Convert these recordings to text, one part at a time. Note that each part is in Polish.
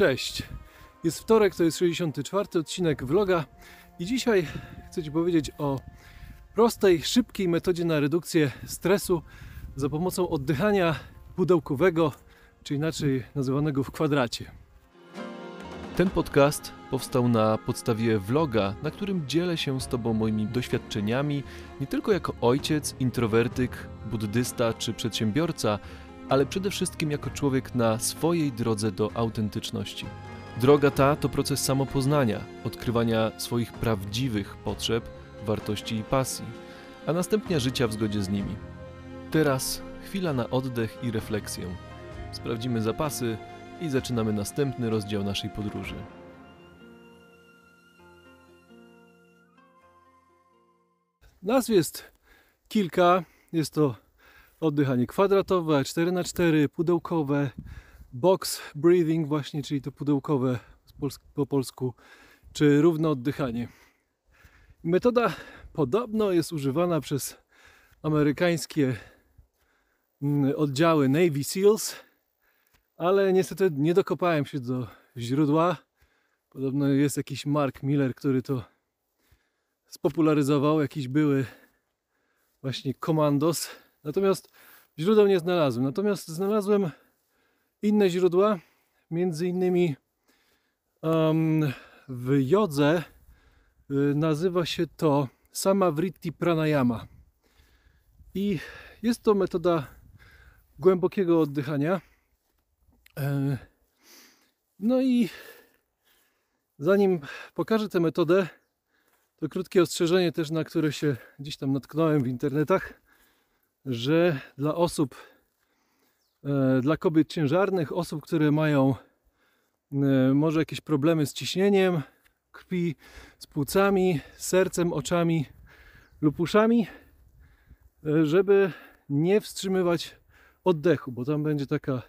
Cześć. Jest wtorek, to jest 64 odcinek vloga i dzisiaj chcę Ci powiedzieć o prostej, szybkiej metodzie na redukcję stresu za pomocą oddychania pudełkowego, czy inaczej nazywanego w kwadracie. Ten podcast powstał na podstawie vloga, na którym dzielę się z Tobą moimi doświadczeniami, nie tylko jako ojciec, introwertyk, buddysta czy przedsiębiorca, ale przede wszystkim jako człowiek na swojej drodze do autentyczności. Droga ta to proces samopoznania, odkrywania swoich prawdziwych potrzeb, wartości i pasji, a następnie życia w zgodzie z nimi. Teraz chwila na oddech i refleksję. Sprawdzimy zapasy i zaczynamy następny rozdział naszej podróży. Nazw jest kilka. Jest to oddychanie kwadratowe, 4x4, pudełkowe, box breathing właśnie, czyli to pudełkowe po polsku, czy równe oddychanie. Metoda podobno jest używana przez amerykańskie mm, oddziały Navy SEALs, ale niestety nie dokopałem się do źródła. Podobno jest jakiś Mark Miller, który to spopularyzował, jakiś były właśnie komandos. Natomiast źródeł nie znalazłem. Natomiast znalazłem inne źródła, między innymi um, w jodze y, nazywa się to Samavritti Pranayama. I jest to metoda głębokiego oddychania. E, no i zanim pokażę tę metodę, to krótkie ostrzeżenie też, na które się gdzieś tam natknąłem w internetach, że dla osób, e, dla kobiet ciężarnych, osób, które mają e, może jakieś problemy z ciśnieniem krwi, z płucami, sercem, oczami lub uszami, żeby nie wstrzymywać oddechu, bo tam będzie taka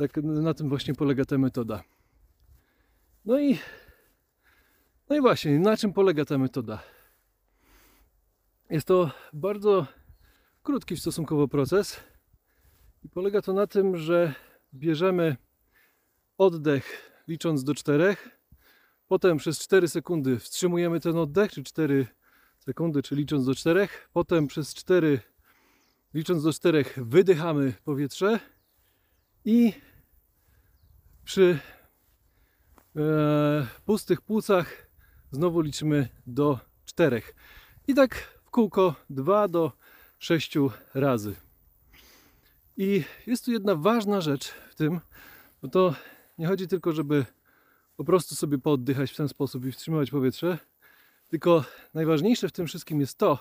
tak, na tym właśnie polega ta metoda. No i, no i właśnie, na czym polega ta metoda? Jest to bardzo krótki stosunkowo proces i polega to na tym, że bierzemy oddech licząc do czterech, potem przez 4 sekundy wstrzymujemy ten oddech, czy 4 sekundy, czy licząc do czterech, potem przez 4 licząc do czterech wydychamy powietrze i przy e, pustych płucach znowu liczymy do czterech. I tak w kółko 2 do 6 razy. I jest tu jedna ważna rzecz w tym, bo to nie chodzi tylko, żeby po prostu sobie pooddychać w ten sposób i wstrzymywać powietrze, tylko najważniejsze w tym wszystkim jest to,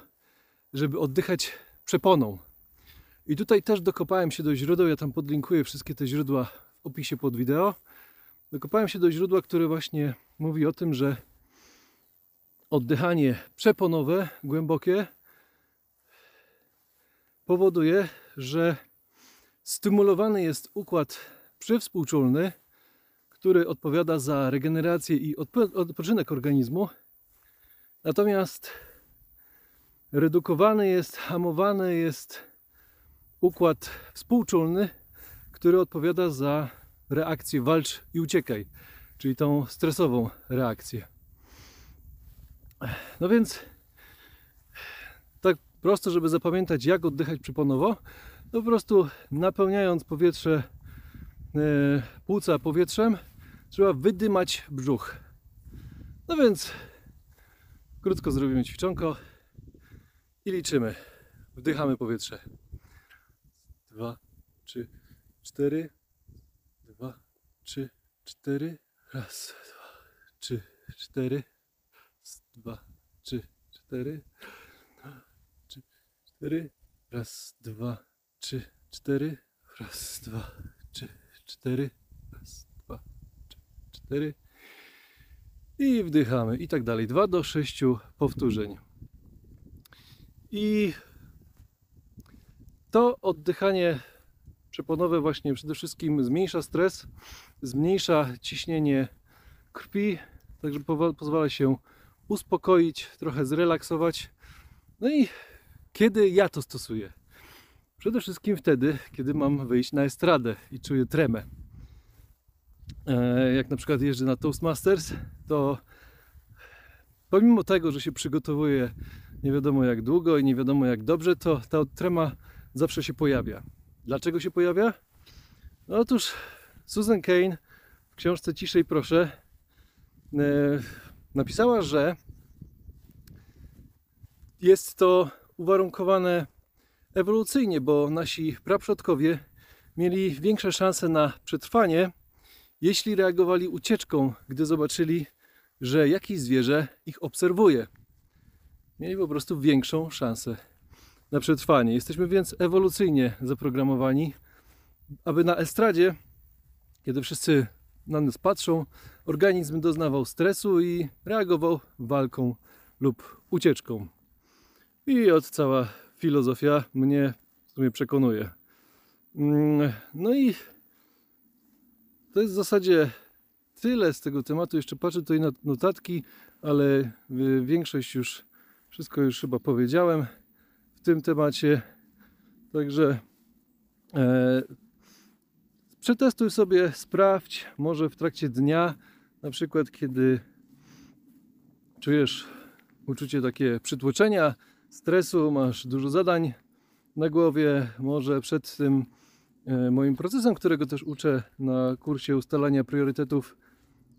żeby oddychać przeponą. I tutaj też dokopałem się do źródeł, ja tam podlinkuję wszystkie te źródła w opisie pod wideo. Dokopałem się do źródła, które właśnie mówi o tym, że oddychanie przeponowe, głębokie powoduje, że stymulowany jest układ przywspółczulny, który odpowiada za regenerację i odpoczynek organizmu. Natomiast redukowany jest, hamowany jest układ współczulny, który odpowiada za reakcję walcz i uciekaj, czyli tą stresową reakcję. No więc prosto, żeby zapamiętać jak oddychać przyponowo, no po prostu napełniając powietrze, e, płuca powietrzem, trzeba wydymać brzuch. No więc krótko zrobimy ćwiczonko i liczymy. Wdychamy powietrze. Dwa, trzy, cztery. Dwa, trzy, cztery. Raz, dwa, trzy, cztery. Raz, dwa, trzy, cztery. Cztery. Raz, dwa, trzy, cztery. Raz, dwa, trzy, cztery. Raz, dwa, trzy, cztery. I wdychamy i tak dalej. Dwa do sześciu powtórzeń. I to oddychanie przeponowe właśnie przede wszystkim zmniejsza stres, zmniejsza ciśnienie krwi, także pozwala się uspokoić, trochę zrelaksować. No i kiedy ja to stosuję? Przede wszystkim wtedy, kiedy mam wyjść na estradę i czuję tremę. e, jak na przykład jeżdżę na Toastmasters, to pomimo tego, że się przygotowuję nie wiadomo jak długo i nie wiadomo jak dobrze, to ta trema zawsze się pojawia. Dlaczego się pojawia? No otóż Susan Kane w książce Ciszej proszę e, napisała, że jest to uwarunkowane ewolucyjnie, bo nasi praprzodkowie mieli większe szanse na przetrwanie, jeśli reagowali ucieczką, gdy zobaczyli, że jakieś zwierzę ich obserwuje. Mieli po prostu większą szansę na przetrwanie. Jesteśmy więc ewolucyjnie zaprogramowani, aby na estradzie, kiedy wszyscy na nas patrzą, organizm doznawał stresu i reagował walką lub ucieczką. I od cała filozofia mnie w sumie przekonuje. Mm, No i to jest w zasadzie tyle z tego tematu. Jeszcze patrzę tutaj na notatki, ale większość już, wszystko już chyba powiedziałem w tym temacie. Także e, przetestuj sobie, sprawdź, może w trakcie dnia, na przykład kiedy czujesz uczucie takie przytłoczenia, stresu, masz dużo zadań na głowie, może przed tym e, moim procesem, którego też uczę na kursie ustalania priorytetów,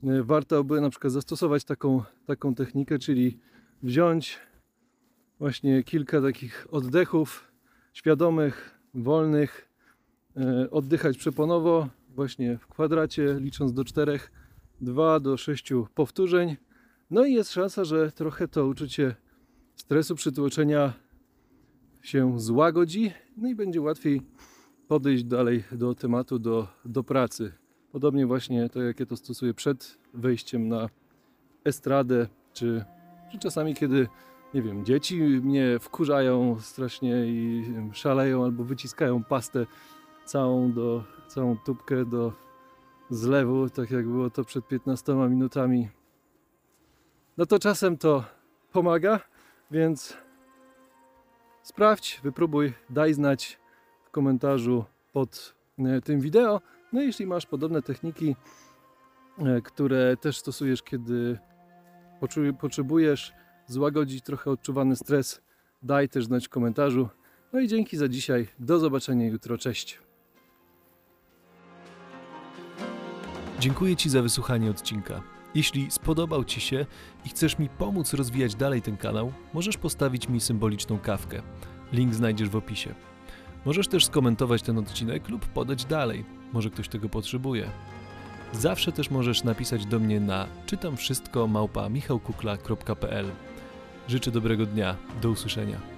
e, warto by na przykład zastosować taką, taką technikę, czyli wziąć właśnie kilka takich oddechów świadomych, wolnych, e, oddychać przeponowo, właśnie w kwadracie, licząc do czterech, 2 do 6 powtórzeń. No i jest szansa, że trochę to uczucie stresu, przytłoczenia się złagodzi, no i będzie łatwiej podejść dalej do tematu, do, do pracy. Podobnie właśnie to, jakie to stosuję przed wejściem na estradę, czy, czy czasami, kiedy, nie wiem, dzieci mnie wkurzają strasznie i szaleją albo wyciskają pastę całą, do, całą tubkę do zlewu, tak jak było to przed 15 minutami. No to czasem to pomaga, więc sprawdź, wypróbuj, daj znać w komentarzu pod e, tym wideo. No i jeśli masz podobne techniki, e, które też stosujesz, kiedy potrzebujesz złagodzić trochę odczuwany stres, daj też znać w komentarzu. No i dzięki za dzisiaj. Do zobaczenia jutro. Cześć. Dziękuję Ci za wysłuchanie odcinka. Jeśli spodobał Ci się i chcesz mi pomóc rozwijać dalej ten kanał, możesz postawić mi symboliczną kawkę. Link znajdziesz w opisie. Możesz też skomentować ten odcinek lub podać dalej. Może ktoś tego potrzebuje. Zawsze też możesz napisać do mnie na czytam wszystko małpa michałkukla.pl. Życzę dobrego dnia. Do usłyszenia.